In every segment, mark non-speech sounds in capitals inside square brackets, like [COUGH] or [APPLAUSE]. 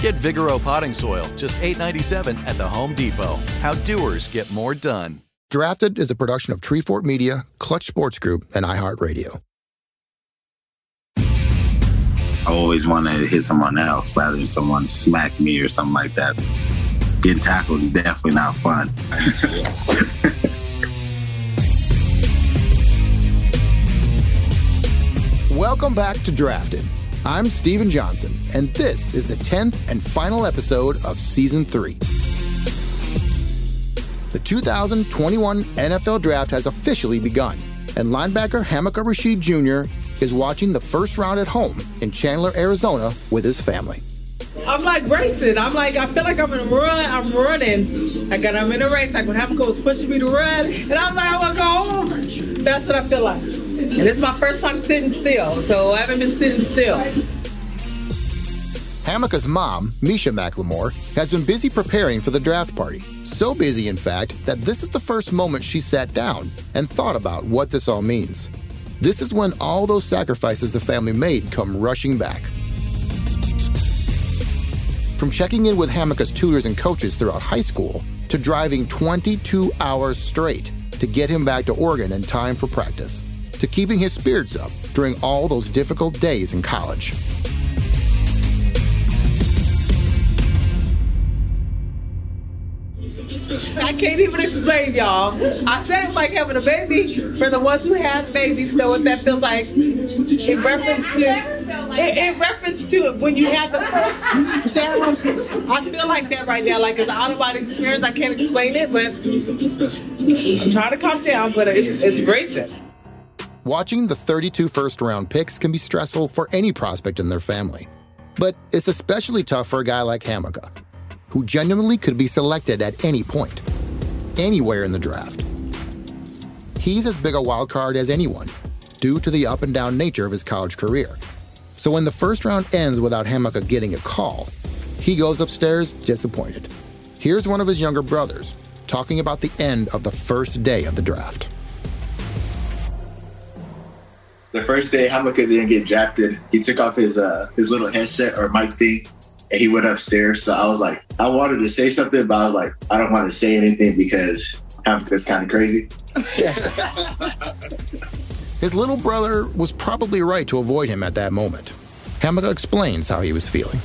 Get Vigoro potting soil, just $8.97 at the Home Depot. How doers get more done. Drafted is a production of Treefort Media, Clutch Sports Group, and iHeartRadio. I always wanted to hit someone else rather than someone smack me or something like that. Getting tackled is definitely not fun. [LAUGHS] Welcome back to Drafted. I'm Steven Johnson, and this is the 10th and final episode of Season 3. The 2021 NFL Draft has officially begun, and linebacker Hamilcar Rashed Jr. is watching the first round at home in Chandler, Arizona with his family. I'm like racing. I'm like, I feel like I'm in a run. I'm running. Like, and I'm in a race. Like when Hamilcar was pushing me to run, and I'm like, I want to go home. That's what I feel like. And is my first time sitting still, so I haven't been sitting still. Hamilcar's mom, Misha McLemore, has been busy preparing for the draft party. So busy, in fact, that this is the first moment she sat down and thought about what this all means. This is when all those sacrifices the family made come rushing back. From checking in with Hamilcar's tutors and coaches throughout high school to driving 22 hours straight to get him back to Oregon in time for practice to keeping his spirits up during all those difficult days in college. I can't even explain, y'all. I said it's like having a baby. For the ones who have babies, know what that feels like. In reference to, in, in reference to it, when you have the first Sharon, I feel like that right now. Like it's an out of body experience. I can't explain it, but I'm trying to calm down. But it's, it's racing. Watching the 32 first round picks can be stressful for any prospect in their family. But it's especially tough for a guy like Hamilcar, who genuinely could be selected at any point, anywhere in the draft. He's as big a wild card as anyone, due to the up and down nature of his college career. So when the first round ends without Hamilcar getting a call, he goes upstairs disappointed. Here's one of his younger brothers talking about the end of the first day of the draft. The first day Hamilcar didn't get drafted, he took off his uh his little headset or mic thing and he went upstairs. So I was like, I wanted to say something, but I was like, I don't want to say anything because Hamilcar's kind of crazy. [LAUGHS] His little brother was probably right to avoid him at that moment. Hamilcar explains how he was feeling.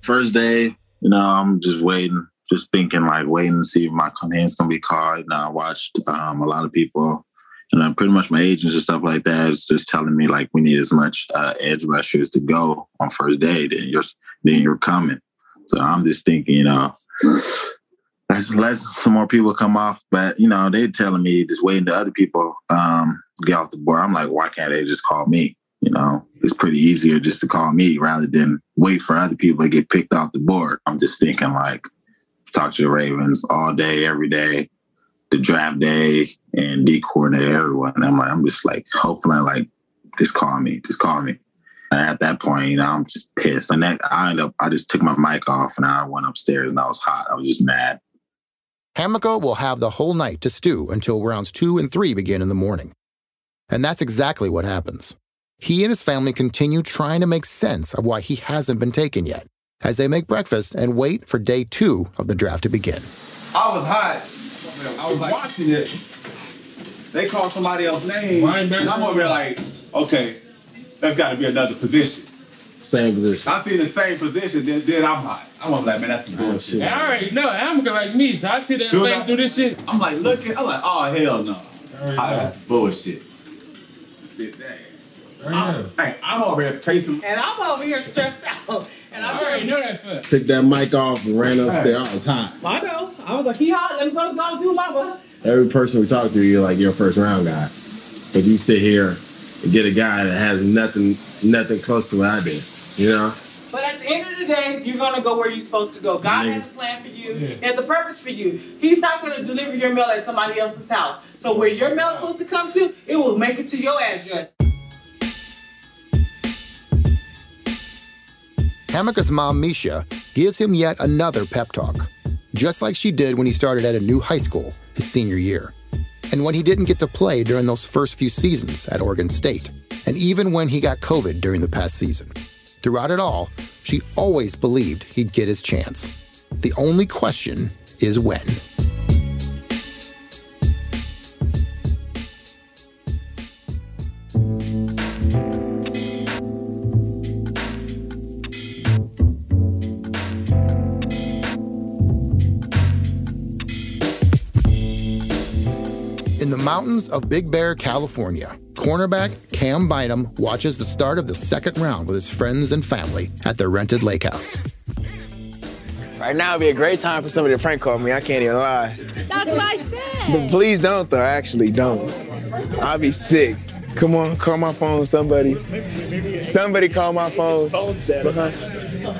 First day, you know, I'm just waiting, just thinking like waiting to see if my name's gonna be called. Know, I watched um, a lot of people, and you know, pretty much my agents and stuff like that is just telling me like we need as much uh, edge rushers to go on first day. Then you're then you're coming. So I'm just thinking, you know, let's let some more people come off. But you know, they're telling me just waiting to other people um, get off the board. I'm like, why can't they just call me? You know, it's pretty easier just to call me rather than wait for other people to get picked off the board. I'm just thinking like, talk to the Ravens all day, every day, the draft day, and D coordinate everyone. And I'm like, I'm just like, hopefully, like, just call me, just call me. And at that point, you know, I'm just pissed. And then I end up, I just took my mic off and I went upstairs and I was hot. I was just mad. Hamilcar will have the whole night to stew until rounds two and three begin in the morning. And that's exactly what happens. He and his family continue trying to make sense of why he hasn't been taken yet as they make breakfast and wait for day two of the draft to begin. I was hot. I was watching it. They called somebody else's name, and I'm over there like, okay, that's got to be another position. Same position. I see the same position, then, then I'm hot. I'm over like, man, that's some bullshit. Yeah, I already know. I'm like me, so I see that Dude, man I- do this shit. I'm like, looking, I'm like, oh hell no, Ah, that's bullshit. I'm, hey, I'm over here pacing. And I'm over here stressed out. And I, I already him, know that fact. Took that mic off and ran upstairs. I was hot. I know. I was like, he hot. Let me go, go do my work. Every person we talk to, you're like your first round guy. But you sit here and get a guy that has nothing, nothing close to what I did. You know? But at the end of the day, you're gonna go where you're supposed to go. God has a plan for you. He has a purpose for you. He's not gonna deliver your mail at somebody else's house. So where your mail's supposed to come to, it will make it to your address. Hamilcar's mom, Misha, gives him yet another pep talk, just like she did when he started at a new high school his senior year, and when he didn't get to play during those first few seasons at Oregon State, and even when he got COVID during the past season. Throughout it all, she always believed he'd get his chance. The only question is when. The mountains of Big Bear, California, cornerback Cam Bynum watches the start of the second round with his friends and family at their rented lake house. Right now would be a great time for somebody to prank call me. I can't even lie. That's what I said. But please don't, though. Actually, don't. I'll be sick. Come on, call my phone, somebody. Somebody call my phone.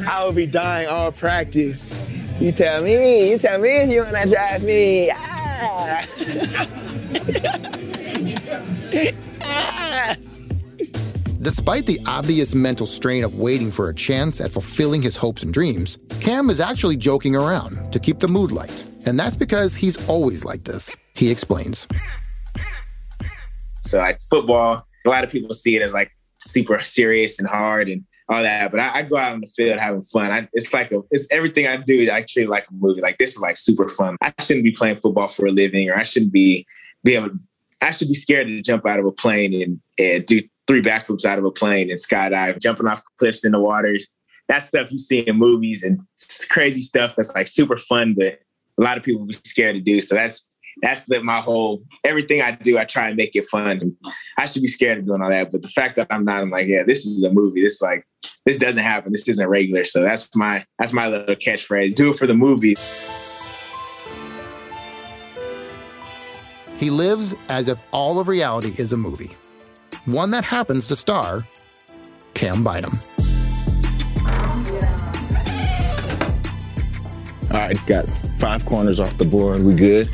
I will be dying all practice. You tell me, you tell me if you wanna drive me. Ah. [LAUGHS] Despite the obvious mental strain of waiting for a chance at fulfilling his hopes and dreams, Cam is actually joking around to keep the mood light. And that's because he's always like this. He explains. So like football, a lot of people see it as like super serious and hard and all that. But I, I go out on the field having fun. I, it's like a, it's everything I do. I treat it like a movie. Like this is like super fun. I shouldn't be playing football for a living, or I shouldn't be be able. I should be scared to jump out of a plane and and do three backflips out of a plane and skydive, jumping off cliffs in the waters. That stuff you see in movies and crazy stuff that's like super fun, but a lot of people be scared to do. So that's that's the, my whole everything I do. I try and make it fun. I should be scared of doing all that, but the fact that I'm not, I'm like, yeah, this is a movie. This like this doesn't happen. This isn't regular. So that's my that's my little catchphrase. Do it for the movie. He lives as if all of reality is a movie, one that happens to star Cam Bynum. All right, got five corners off the board. We good.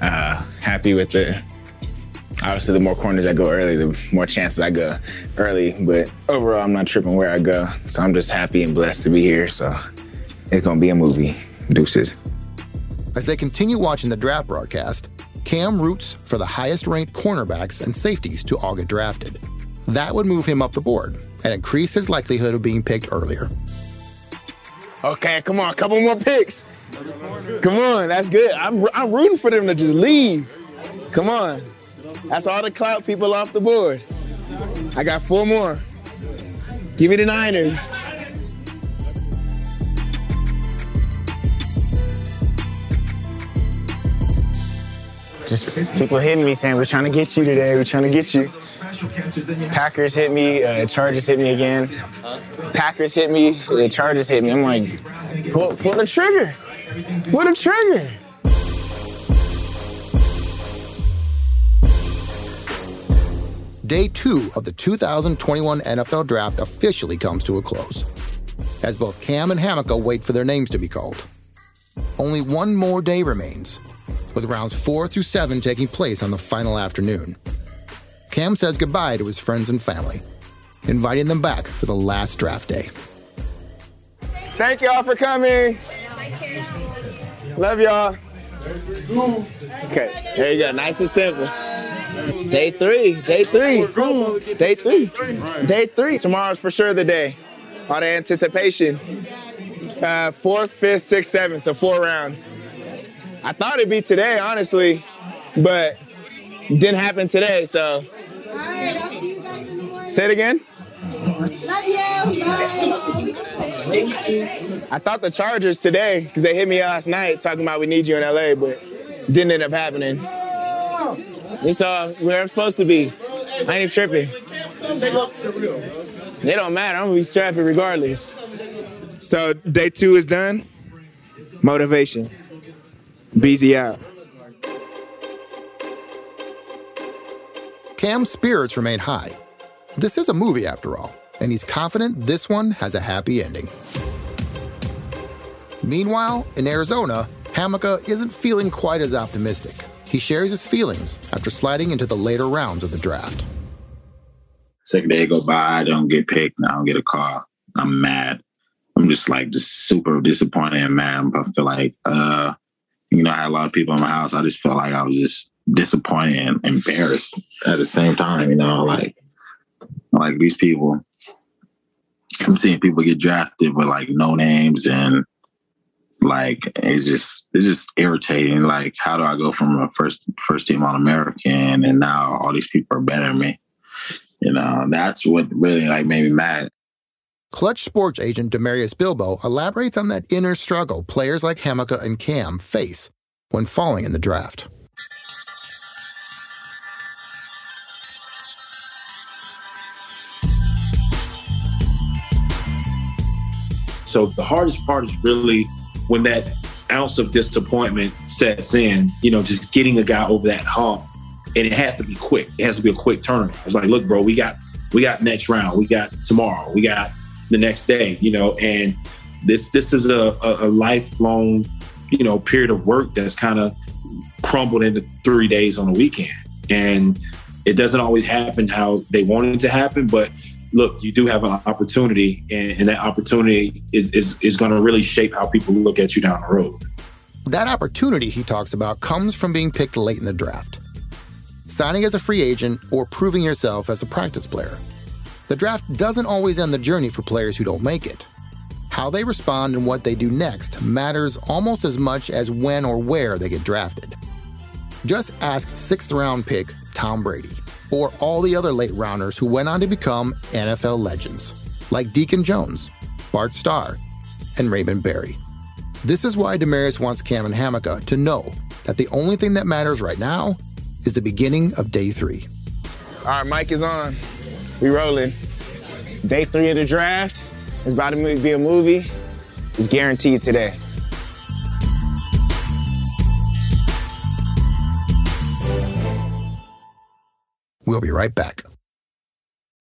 Uh, happy with it. Obviously, the more corners I go early, the more chances I go early. But overall, I'm not tripping where I go. So I'm just happy and blessed to be here. So it's gonna be a movie. Deuces. As they continue watching the draft broadcast, Cam roots for the highest ranked cornerbacks and safeties to all get drafted. That would move him up the board and increase his likelihood of being picked earlier. Okay, come on, a couple more picks. Come on, that's good. I'm, I'm rooting for them to just leave. Come on. That's all the clout people off the board. I got four more. Give me the Niners. Just people hitting me saying, we're trying to get you today, we're trying to get you. Packers hit me, uh, Chargers hit me again. Packers hit me, the Chargers hit me. I'm like, pull, pull the trigger. Pull the trigger. Day two of the 2021 NFL Draft officially comes to a close, as both Cam and Hamilcar wait for their names to be called. Only one more day remains, with rounds four through seven taking place on the final afternoon. Cam says goodbye to his friends and family, inviting them back for the last draft day. Thank y'all for coming. Love y'all. Okay, there you go. Nice and simple. Day three, day three, day three, day three. Tomorrow's for sure the day. All the anticipation. Uh, fourth, so four rounds. I thought it'd be today, honestly, but didn't happen today. So, say it again. Love you. Bye. I thought the Chargers today because they hit me last night talking about we need you in LA, but didn't end up happening. It's uh where I'm supposed to be. I ain't even tripping. They don't matter. I'm gonna be strapping regardless. So day two is done. Motivation. BZ out. Cam's spirits remain high. This is a movie after all, and he's confident this one has a happy ending. Meanwhile, in Arizona, Hamilcar isn't feeling quite as optimistic. He shares his feelings after sliding into the later rounds of the draft. Second day go by, I don't get picked, I don't get a call. I'm mad. I'm just like just super disappointed and mad. I feel like uh you know, I had a lot of people in my house. I just felt like I was just disappointed and embarrassed at the same time, you know, like like these people I'm seeing people get drafted with like no names and like it's just it's just irritating. Like, how do I go from a first first team All American and now all these people are better than me? You know, that's what really like made me mad. Clutch sports agent Demarius Bilbo elaborates on that inner struggle players like Hamilcar and Cam face when falling in the draft. So the hardest part is really when that ounce of disappointment sets in, you know, just getting a guy over that hump. And it has to be quick. It has to be a quick turnaround. It's like, look, bro, we got we got next round, we got tomorrow, we got the next day, you know, and this this is a, a, lifelong, you know, period of work that's kind of crumbled into three days on a weekend. And it doesn't always happen how they wanted it to happen, but look, you do have an opportunity, and, and that opportunity is, is, is going to really shape how people look at you down the road. That opportunity he talks about comes from being picked late in the draft. Signing as a free agent or proving yourself as a practice player. The draft doesn't always end the journey for players who don't make it. How they respond and what they do next matters almost as much as when or where they get drafted. Just ask sixth round pick Tom Brady or all the other late rounders who went on to become NFL legends, like Deacon Jones, Bart Starr, and Raymond Berry. This is why Demarius wants Cam and Hamilcar to know that the only thing that matters right now is the beginning of day three. All right, Mike is on. We rolling. Day three of the draft is about to be a movie. It's guaranteed today. We'll be right back.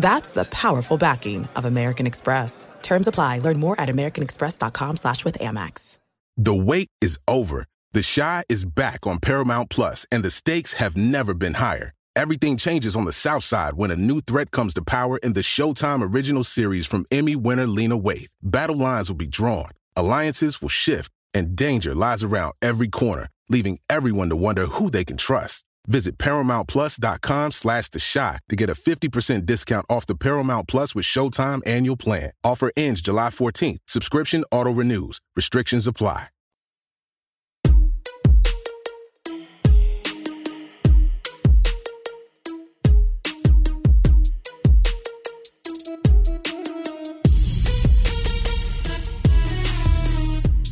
That's the powerful backing of American Express. Terms apply. Learn more at americanexpress.com slash with Amex. The wait is over. The Chi is back on Paramount Plus, and the stakes have never been higher. Everything changes on the South Side when a new threat comes to power in the Showtime original series from Emmy winner Lena Waithe. Battle lines will be drawn, alliances will shift, and danger lies around every corner, leaving everyone to wonder who they can trust. Visit ParamountPlus.com slash The Shot to get a 50% discount off the Paramount Plus with Showtime annual plan. Offer ends July 14th. Subscription auto-renews. Restrictions apply.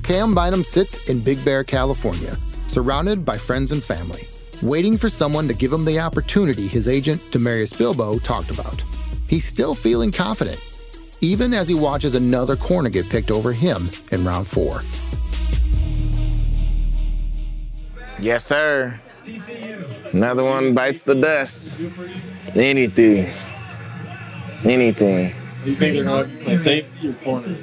Cam Bynum sits in Big Bear, California, surrounded by friends and family. Waiting for someone to give him the opportunity his agent, Demarius Bilbo, talked about. He's still feeling confident, even as he watches another corner get picked over him in round four. Yes, sir. Another one bites the dust. Anything. Anything. You think they're going to play safety or corner?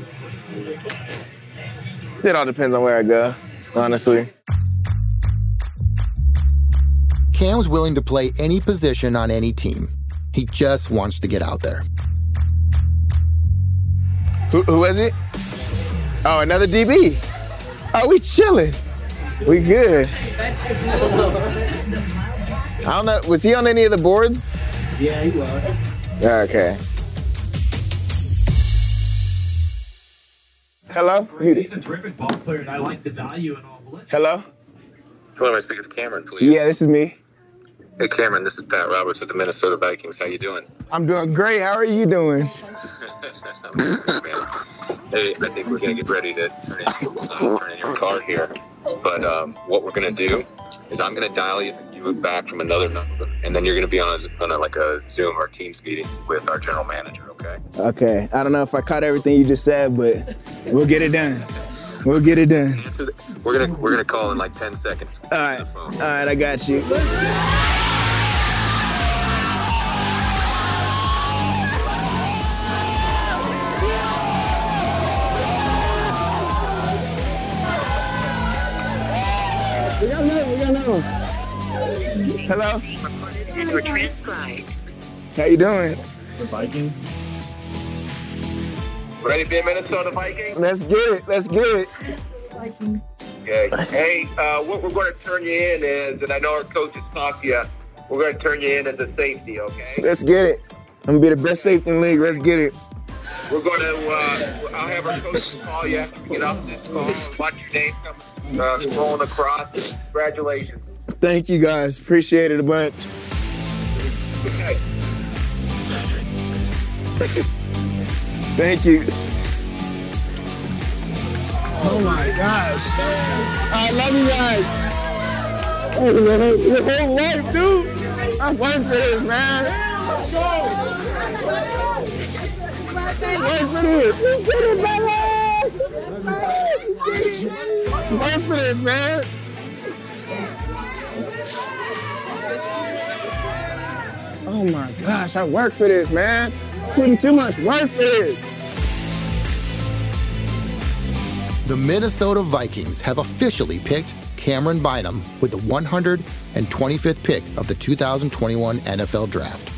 It all depends on where I go, honestly. Cam's willing to play any position on any team. He just wants to get out there. Who, who is it? Oh, another DB. Oh, we chilling. We good. I don't know. Was he on any of the boards? Yeah, he was. Okay. Hello? He's a terrific ball player, and I like the value in all blitz. Hello? Hello, am I speaking with Cameron, please? Yeah, this is me. Hey, Cameron, this is Pat Roberts with the Minnesota Vikings. How you doing? I'm doing great. How are you doing? [LAUGHS] Hey, I think we're gonna get ready to turn in, uh, turn in your car here. But um, what we're gonna do is I'm gonna dial you, you back from another number, and then you're gonna be on a, on a, like a Zoom or Teams meeting with our general manager. Okay? Okay. I don't know if I caught everything you just said, but we'll get it done. We'll get it done. We're gonna we're gonna call in like 10 seconds. All right. All right, I got you. We got another, we got another one. Hello? How you doing? The Vikings. Ready to be a Minnesota Viking? Let's get it. Let's get it. Okay. Hey, uh, what we're going to turn you in is, and I know our coaches talked to you. We're going to turn you in as a safety. Okay? Let's get it. I'm gonna be the best safety in the league. Let's get it. We're going to. Uh, I'll have our coaches call you after we get off this call. Watch your name come uh, scrolling across. Congratulations. Thank you guys. Appreciate it a bunch. Okay. Thank you. Oh my gosh. I love you guys. Your whole life, dude. I worked for this, man. Work for this. Work for this, man. Oh my gosh, I work for this, man. Putting too much work for this. The Minnesota Vikings have officially picked Cameron Bynum with the 125th pick of the 2021 NFL Draft.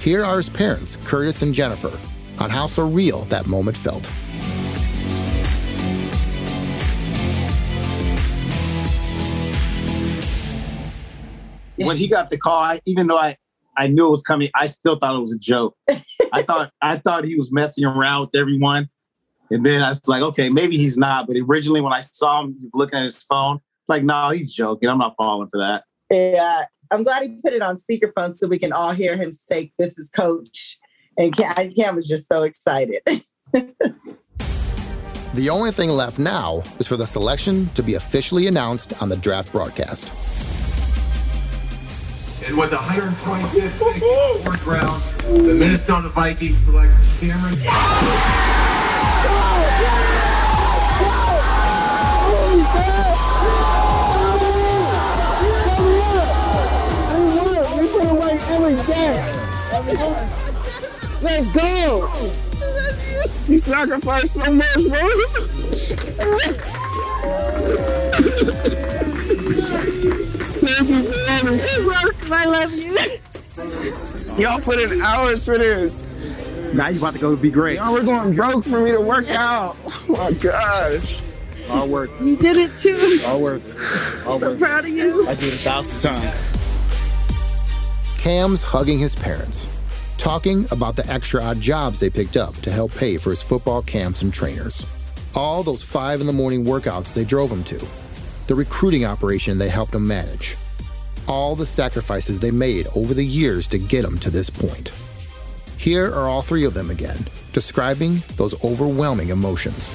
Here are his parents, Curtis and Jennifer, on how surreal that moment felt. when he got the call, I, even though I, I knew it was coming, I still thought it was a joke. [LAUGHS] I thought I thought he was messing around with everyone. And then I was like, okay, maybe he's not. But originally when I saw him looking at his phone, like, no, he's joking. I'm not falling for that. Yeah, I'm glad he put it on speakerphone so we can all hear him say, "This is Coach," and Cam, Cam was just so excited. [LAUGHS] The only thing left now is for the selection to be officially announced on the draft broadcast. And with 125th pick in the fourth round, the Minnesota Vikings select Cameron. Let's go! You sacrificed so much, bro. [LAUGHS] Thank you I love you. Y'all put in hours for this. Now you about to go be great. Y'all were going broke for me to work out. [LAUGHS] Oh my gosh. All work. You did it too. All worth it. All so worth proud of you. I did it a thousand times. Cam's hugging his parents, talking about the extra odd jobs they picked up to help pay for his football camps and trainers. All those five in the morning workouts they drove him to, the recruiting operation they helped him manage, all the sacrifices they made over the years to get him to this point. Here are all three of them again, describing those overwhelming emotions.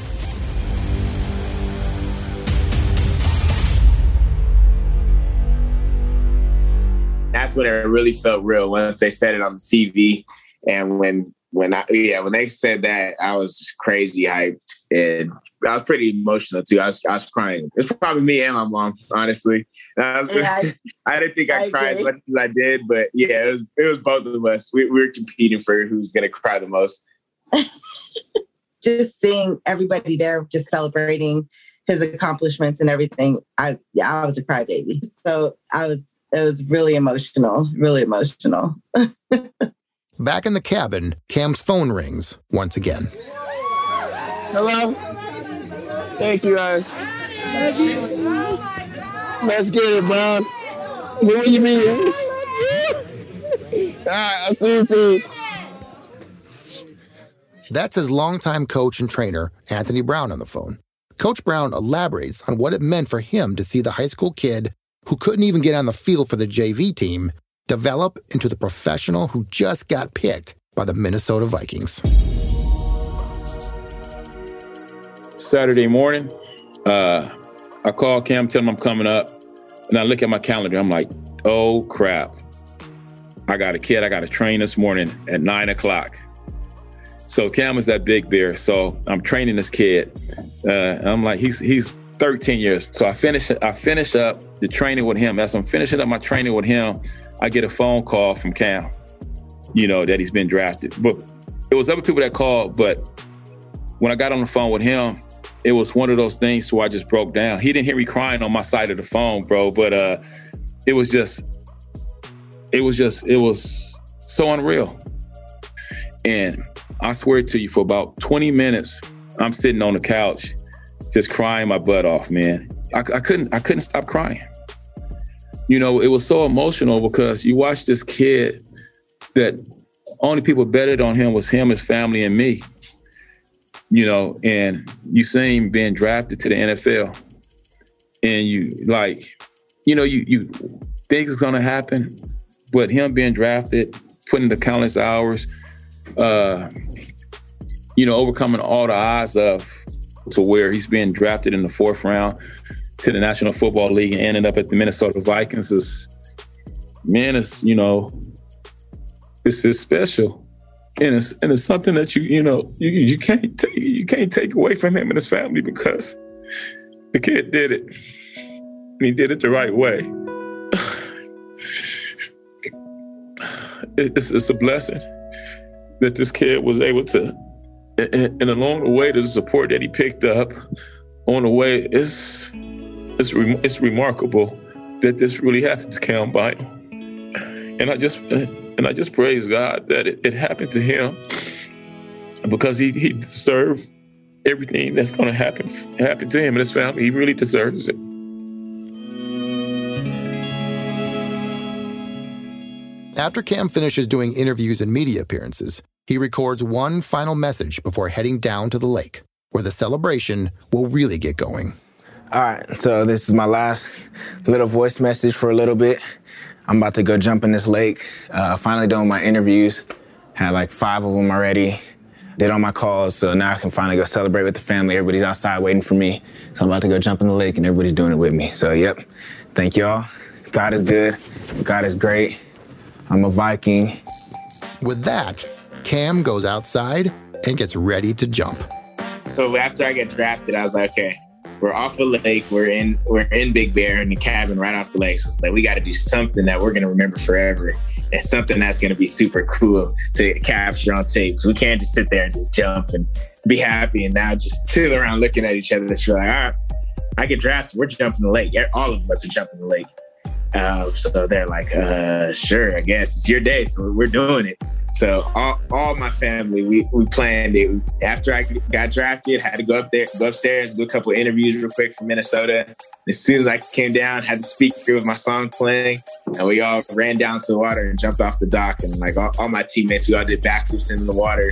that's when it really felt real once they said it on the TV. And when when I yeah, when they said that, I was just crazy hyped and I was pretty emotional too. I was I was crying. It's probably me and my mom, honestly. I, was, yeah, I, [LAUGHS] I, didn't think I, I cried as much as I did, but yeah, it was, it was both of us. We, we were competing for who's gonna cry the most. [LAUGHS] just seeing everybody there, just celebrating his accomplishments and everything. I yeah, I was a crybaby. [LAUGHS] So I was it was really emotional, really emotional. Back in the cabin, Cam's phone rings once again. Hello. Thank you guys. Let's get it, Brown. What do you mean? All right, I'll see you soon. That's his longtime coach and trainer, Anthony Brown, on the phone. Coach Brown elaborates on what it meant for him to see the high school kid who couldn't even get on the field for the JV team develop into the professional who just got picked by the Minnesota Vikings. Saturday morning, uh, I call Cam, tell him I'm coming up, and I look at my calendar. I'm like, oh crap. I got a kid I got to train this morning at nine o'clock. So Cam is that big bear. So I'm training this kid. Uh, I'm like, he's he's 13 years. So I finish I finish up the training with him. As I'm finishing up my training with him, I get a phone call from Cam, you know, that he's been drafted. But it was other people that called, but when I got on the phone with him, it was one of those things where I just broke down. He didn't hear me crying on my side of the phone, bro, but uh it was just it was just it was so unreal. And I swear to you, for about 20 minutes, I'm sitting on the couch, just crying my butt off, man. I, I couldn't, I couldn't stop crying. You know, it was so emotional because you watch this kid that only people betted on him was him, his family, and me. You know, and you see him being drafted to the NFL, and you like, you know, you you think it's gonna happen, but him being drafted, putting the countless hours, uh, you know, overcoming all the odds of to where he's being drafted in the fourth round to the National Football League and ended up at the Minnesota Vikings is, man, it's, you know, it's, it's special. And it's, and it's something that you, you know, you, you can't take, you can't take away from him and his family because the kid did it. And he did it the right way. [SIGHS] it's, it's a blessing that this kid was able to and, and along the way, the support that he picked up on the way, it's it's re- it's remarkable that this really happened to Cam Bynum. And I just and I just praise God that it, it happened to him because he he deserved everything that's going to happen happen to him and his family. He really deserves it. After Cam finishes doing interviews and media appearances, he records one final message before heading down to the lake, where the celebration will really get going. All right, so this is my last little voice message for a little bit. I'm about to go jump in this lake. Uh, finally doing my interviews. Had like five of them already. Did all my calls, so now I can finally go celebrate with the family. Everybody's outside waiting for me. So I'm about to go jump in the lake and everybody's doing it with me. So, yep. Thank y'all. God is good. God is great. I'm a Viking. With that, Cam goes outside and gets ready to jump. So after I get drafted, I was like, okay, we're off the lake. We're in we're in Big Bear in the cabin right off the lake. So like we got to do something that we're gonna remember forever, and something that's gonna be super cool to capture on tape. So we can't just sit there and just jump and be happy and now just chill around looking at each other. That's like, all right, I get drafted. We're jumping the lake. All of us are jumping the lake. Uh, so they're like, uh, sure, I guess it's your day. So we're doing it. So all, all my family, we, we planned it. After I got drafted, had to go up there, go upstairs, do a couple interviews real quick from Minnesota. As soon as I came down, had the speaker with my song playing, and we all ran down to the water and jumped off the dock. And like all, all my teammates, we all did backflips in the water.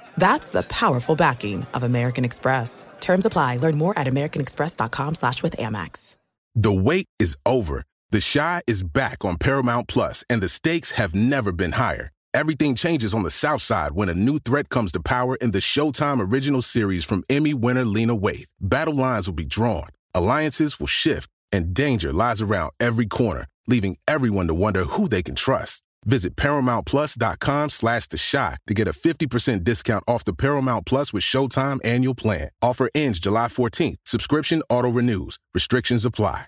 That's the powerful backing of American Express. Terms apply. Learn more at americanexpress.com slash with Amex. The wait is over. The Chi is back on Paramount Plus, and the stakes have never been higher. Everything changes on the South Side when a new threat comes to power in the Showtime original series from Emmy winner Lena Waithe. Battle lines will be drawn, alliances will shift, and danger lies around every corner, leaving everyone to wonder who they can trust. Visit ParamountPlus.com slash The Shot to get a 50% discount off the Paramount Plus with Showtime annual plan. Offer ends July 14th. Subscription auto-renews. Restrictions apply.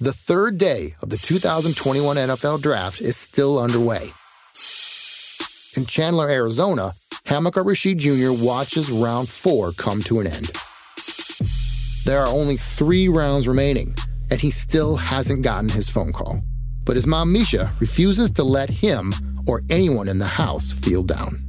The third day of the 2021 NFL Draft is still underway. In Chandler, Arizona, Hamilcar Rashed Jr. watches round four come to an end. There are only three rounds remaining, and he still hasn't gotten his phone call. But his mom, Misha, refuses to let him or anyone in the house feel down.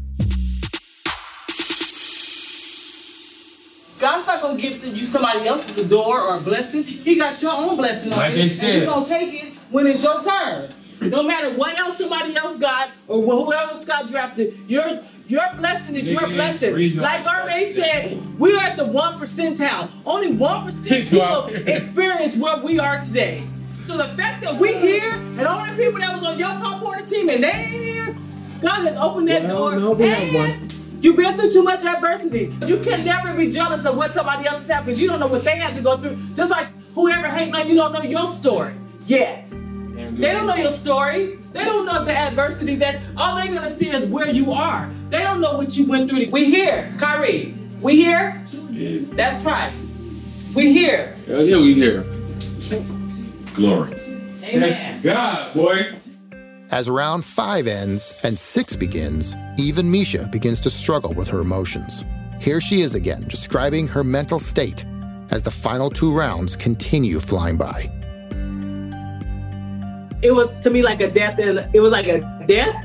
God's not gonna give you somebody else's door or a blessing. He got your own blessing on Like it, they and said. you're gonna take it when it's your turn. No matter what else somebody else got or who else got drafted, your your blessing is your blessing. Like RA said, we are at the one percentile. Only one percent He's people [LAUGHS] experience where we are today. So the fact that we here and all the people that was on your Pop Warner team and they ain't here, God has opened that door. and You've been through too much adversity. You can never be jealous of what somebody else has had because you don't know what they had to go through. Just like whoever hating on you don't know your story yet. They don't know your story. They don't know the adversity that all they're gonna see is where you are. They don't know what you went through. We here, Kyrie. We here? That's right. We here. Hell yeah, we here. Glory. Amen. God, boy. As round five ends and six begins, even Misha begins to struggle with her emotions. Here she is again, describing her mental state as the final two rounds continue flying by. It was to me like a death, and it was like a death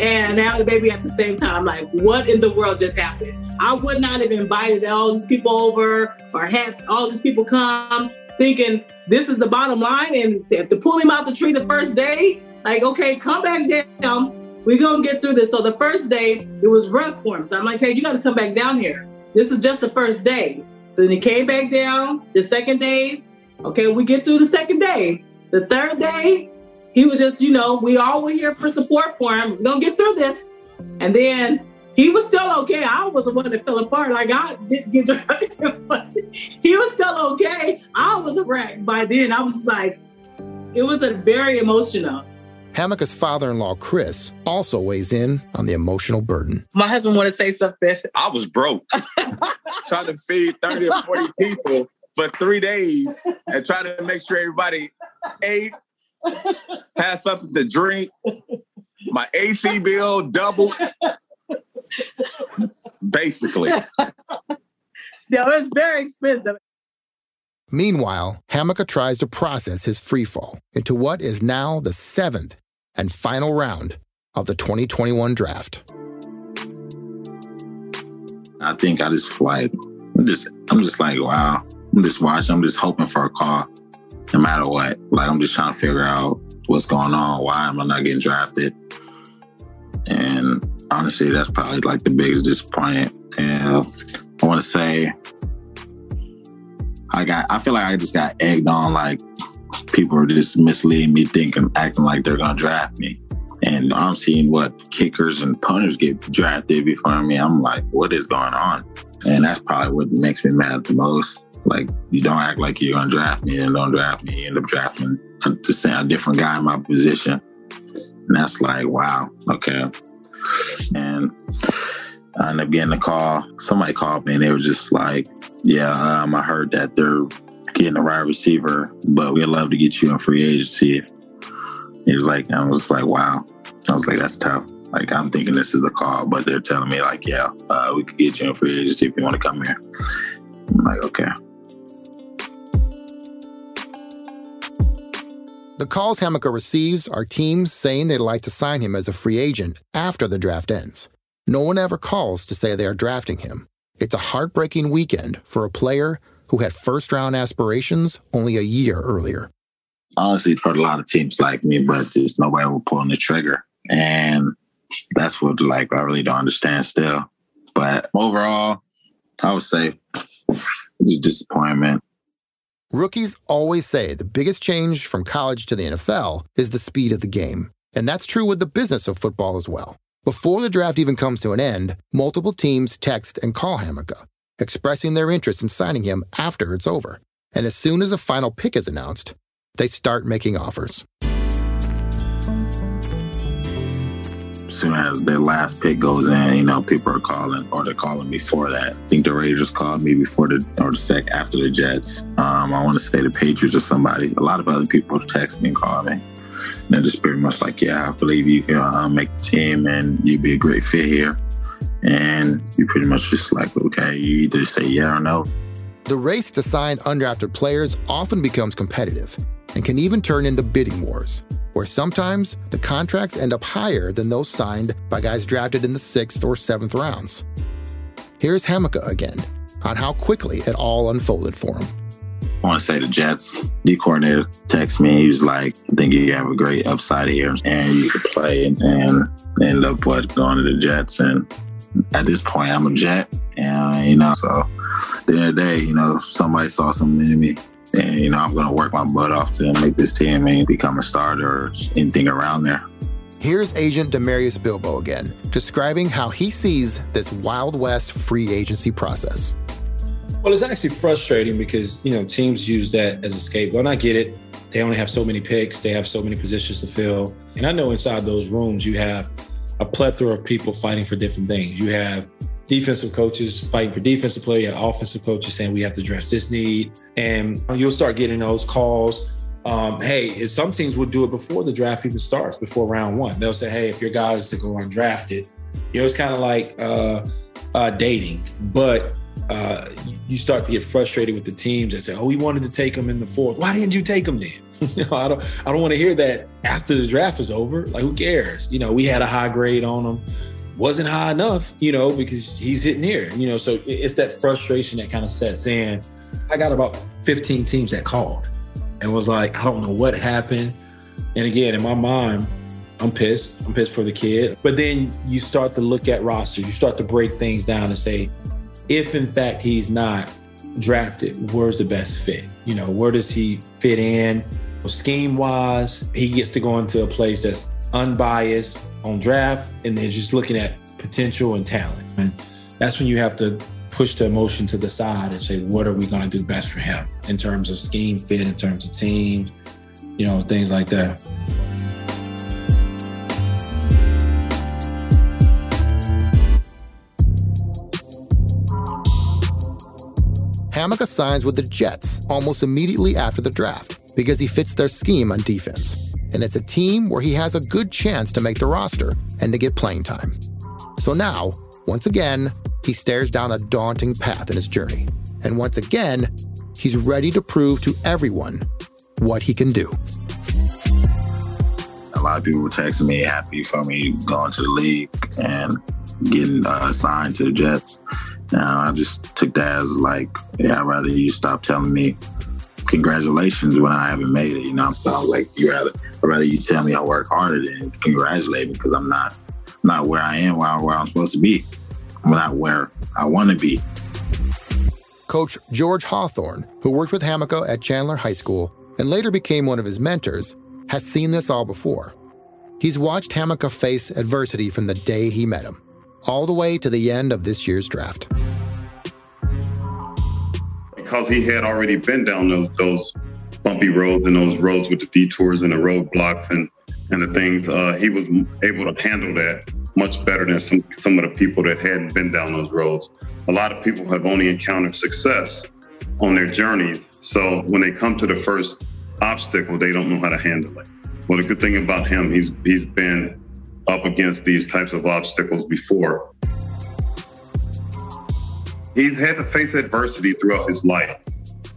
and now the baby at the same time. Like, what in the world just happened? I would not have invited all these people over or had all these people come thinking this is the bottom line and to, to pull him out the tree the first day, like, okay, come back down. We're gonna get through this. So the first day, it was rough for him. So I'm like, hey, you gotta come back down here. This is just the first day. So then he came back down the second day. Okay, we get through the second day. The third day, he was just, you know, we all were here for support for him. We're gonna get through this. And then he was still okay. I was the one that fell apart. Like I didn't get drafted, [LAUGHS] but he was still okay. I was a wreck by then. I was just like, it was a very emotional. Hamilcar's father-in-law, Chris, also weighs in on the emotional burden. My husband want to say something. I was broke [LAUGHS] trying to feed 30 or 40 people for three days and trying to make sure everybody ate, had something to drink. My AC bill doubled. Basically. Yeah, it was very expensive. Meanwhile, Hamilcar tries to process his freefall into what is now the seventh and final round of the 2021 draft. I think I just like I'm just I'm just like wow. I'm just watching. I'm just hoping for a call, no matter what. Like I'm just trying to figure out what's going on. Why am I not getting drafted? And honestly, that's probably like the biggest disappointment. And I want to say, I got. I feel like I just got egged on. Like people are just misleading me, thinking, acting like they're gonna draft me. And I'm seeing what kickers and punters get drafted before me. I'm like, what is going on? And that's probably what makes me mad the most. Like, you don't act like you're going to draft me and don't draft me. You end up drafting a, a different guy in my position. And that's like, wow, okay. And I ended up getting a call. Somebody called me and they were just like, yeah, um, I heard that they're getting a wide receiver, but we'd love to get you in free agency. He was like, I was like, wow. I was like, that's tough. Like, I'm thinking this is the call, but they're telling me, like, yeah, uh, we could get you in free agency if you want to come here. I'm like, okay. The calls Hamilcar receives are teams saying they'd like to sign him as a free agent after the draft ends. No one ever calls to say they are drafting him. It's a heartbreaking weekend for a player who had first round aspirations only a year earlier. Honestly, for a lot of teams like me, but just nobody will pull the trigger. And that's what like I really don't understand still. But overall, I would say it's disappointment. Rookies always say the biggest change from college to the NFL is the speed of the game. And that's true with the business of football as well. Before the draft even comes to an end, multiple teams text and call Hamilcar, expressing their interest in signing him after it's over. And as soon as a final pick is announced, they start making offers. Soon as their last pick goes in, you know, people are calling or they're calling before that. I think the Raiders called me before the or the sec after the Jets. Um, I want to say the Patriots or somebody. A lot of other people text me and call me. And they're just pretty much like, yeah, I believe you can uh, make the team and you'd be a great fit here. And you pretty much just like, okay, you either say yeah or no. The race to sign undrafted players often becomes competitive and can even turn into bidding wars where sometimes the contracts end up higher than those signed by guys drafted in the sixth or seventh rounds. Here's Hamilcar again on how quickly it all unfolded for him. I want to say the Jets D coordinator texted me. He was like, "I think you have a great upside here, and you could play." And, end up what going to the Jets. And at this point, I'm a Jet, and you know, so the end of the day, you know, somebody saw something in me and, you know, I'm going to work my butt off to make this team and become a starter or anything around there. Here's agent Demarius Bilbo again, describing how he sees this Wild West free agency process. Well, it's actually frustrating because, you know, teams use that as a scapegoat. And I get it. They only have so many picks, they have so many positions to fill. And I know inside those rooms, you have a plethora of people fighting for different things. You have defensive coaches fighting for defensive player, offensive coaches saying we have to address this need. And you'll start getting those calls. Um, hey, some teams will do it before the draft even starts, before round one. They'll say, hey, if your guys to go undrafted, you know, it's kind of like uh, uh, dating. But uh, you start to get frustrated with the teams that say, "Oh, we wanted to take them in the fourth. Why didn't you take them then?" [LAUGHS] you know, I don't, I don't want to hear that after the draft is over. Like, who cares? You know, we had a high grade on them wasn't high enough, you know, because he's hitting here, you know. So it's that frustration that kind of sets in. I got about 15 teams that called and was like, I don't know what happened. And again, in my mind, I'm pissed. I'm pissed for the kid. But then you start to look at rosters, you start to break things down and say, if in fact he's not drafted, where's the best fit? You know, where does he fit in? Scheme wise, he gets to go into a place that's unbiased on draft and then just looking at potential and talent. And that's when you have to push the emotion to the side and say, what are we going to do best for him in terms of scheme fit, in terms of team, you know, things like that. Hamilcar signs with the Jets almost immediately after the draft because he fits their scheme on defense and it's a team where he has a good chance to make the roster and to get playing time. So now, once again, he stares down a daunting path in his journey. And once again, he's ready to prove to everyone what he can do. A lot of people were texting me happy for me going to the league and getting uh, to the Jets. And I just took that as like, yeah, I'd rather you stop telling me congratulations when I haven't made it. You know, so I was like, you rather I'd rather you tell me I work harder than congratulate me because I'm not not where I am, where, where I'm supposed to be. I'm not where I want to be. Coach George Hawthorne, who worked with Hamilcar at Chandler High School and later became one of his mentors, has seen this all before. He's watched Hamilcar face adversity from the day he met him, all the way to the end of this year's draft. because he had already been down those those bumpy roads and those roads with the detours and the roadblocks and and the things, uh, he was able to handle that much better than some some of the people that hadn't been down those roads. A lot of people have only encountered success on their journeys, so when they come to the first obstacle, they don't know how to handle it. Well, the good thing about him, he's he's been up against these types of obstacles before. He's had to face adversity throughout his life,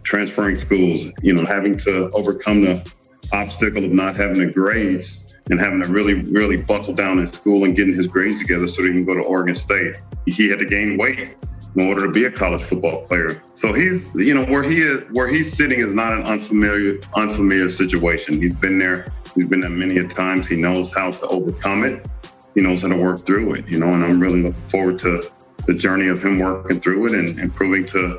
transferring schools, you know, having to overcome the obstacle of not having the grades and having to really, really buckle down in school and getting his grades together so that he can go to Oregon State. He had to gain weight in order to be a college football player. So he's, you know, where he is, where he's sitting is not an unfamiliar, unfamiliar situation. He's been there. He's been there many a times. He knows how to overcome it. He knows how to work through it. You know, and I'm really looking forward to the journey of him working through it and, and proving to,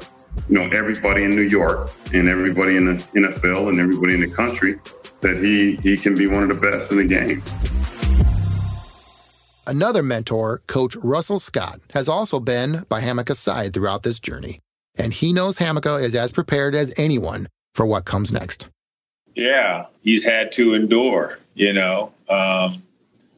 you know, everybody in New York and everybody in the NFL and everybody in the country that he he can be one of the best in the game. Another mentor, Coach Russell Scott, has also been by Hamilcar's side throughout this journey, and he knows Hamilcar is as prepared as anyone for what comes next. Yeah, he's had to endure. You know, um,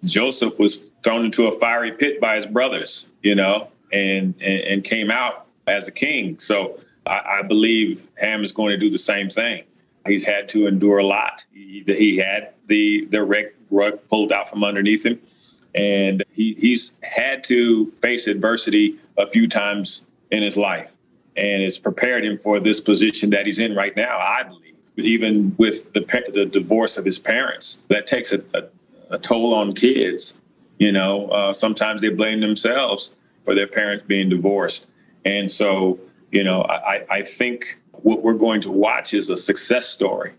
Joseph was thrown into a fiery pit by his brothers. You know, and and, and came out as a king. So I, I, believe Ham is going to do the same thing. He's had to endure a lot. He, he had the the rug pulled out from underneath him and he, he's had to face adversity a few times in his life. And it's prepared him for this position that he's in right now, I believe. Even with the, the divorce of his parents, that takes a, a, a toll on kids. You know, uh, sometimes they blame themselves for their parents being divorced. And so, you know, I, I think what we're going to watch is a success story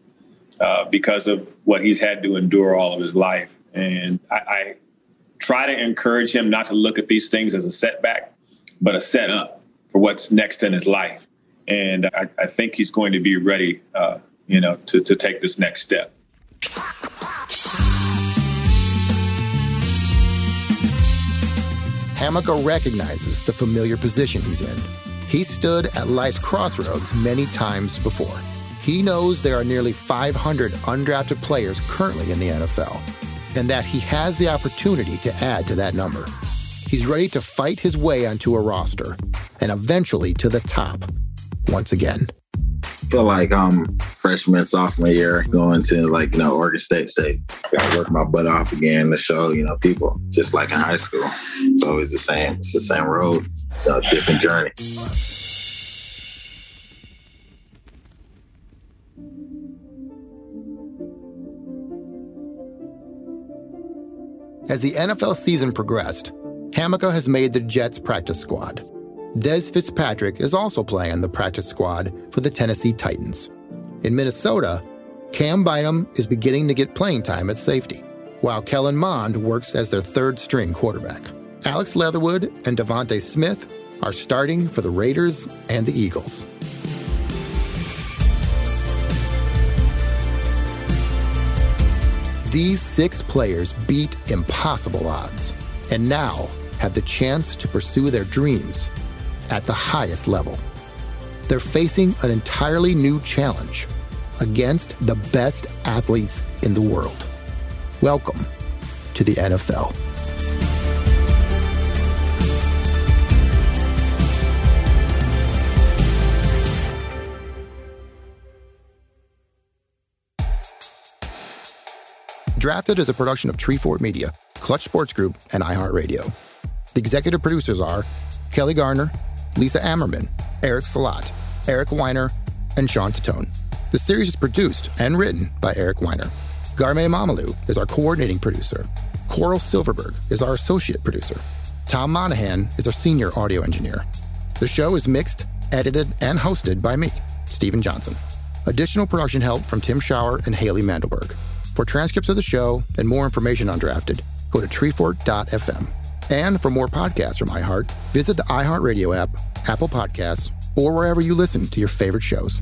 uh, because of what he's had to endure all of his life. And I, I try to encourage him not to look at these things as a setback, but a setup for what's next in his life. And I, I think he's going to be ready, uh, you know, to, to take this next step. Hamilcar recognizes the familiar position he's in. He stood at life's crossroads many times before. He knows there are nearly 500 undrafted players currently in the NFL and that he has the opportunity to add to that number. He's ready to fight his way onto a roster and eventually to the top once again. I feel like I'm freshman, sophomore year going to like, you know, Oregon State State. Gotta work my butt off again to show, you know, people just like in high school. It's always the same. It's the same road, it's a different journey. As the NFL season progressed, Hamilcar has made the Jets practice squad. Dez Fitzpatrick is also playing on the practice squad for the Tennessee Titans. In Minnesota, Cam Bynum is beginning to get playing time at safety, while Kellen Mond works as their third string quarterback. Alex Leatherwood and DeVonta Smith are starting for the Raiders and the Eagles. These six players beat impossible odds and now have the chance to pursue their dreams at the highest level. They're facing an entirely new challenge against the best athletes in the world. Welcome to the NFL. Drafted is a production of Treefort Media, Clutch Sports Group, and iHeartRadio. The executive producers are Kelly Garner, Lisa Ammerman, Eric Salat, Eric Weiner, and Sean Tatone. The series is produced and written by Eric Weiner. Garme Mamalu is our coordinating producer. Coral Silverberg is our associate producer. Tom Monahan is our senior audio engineer. The show is mixed, edited, and hosted by me, Stephen Johnson. Additional production help from Tim Schauer and Haley Mandelberg. For transcripts of the show and more information on Drafted, go to treefort.fm. And for more podcasts from iHeart, visit the iHeartRadio app, Apple Podcasts, or wherever you listen to your favorite shows.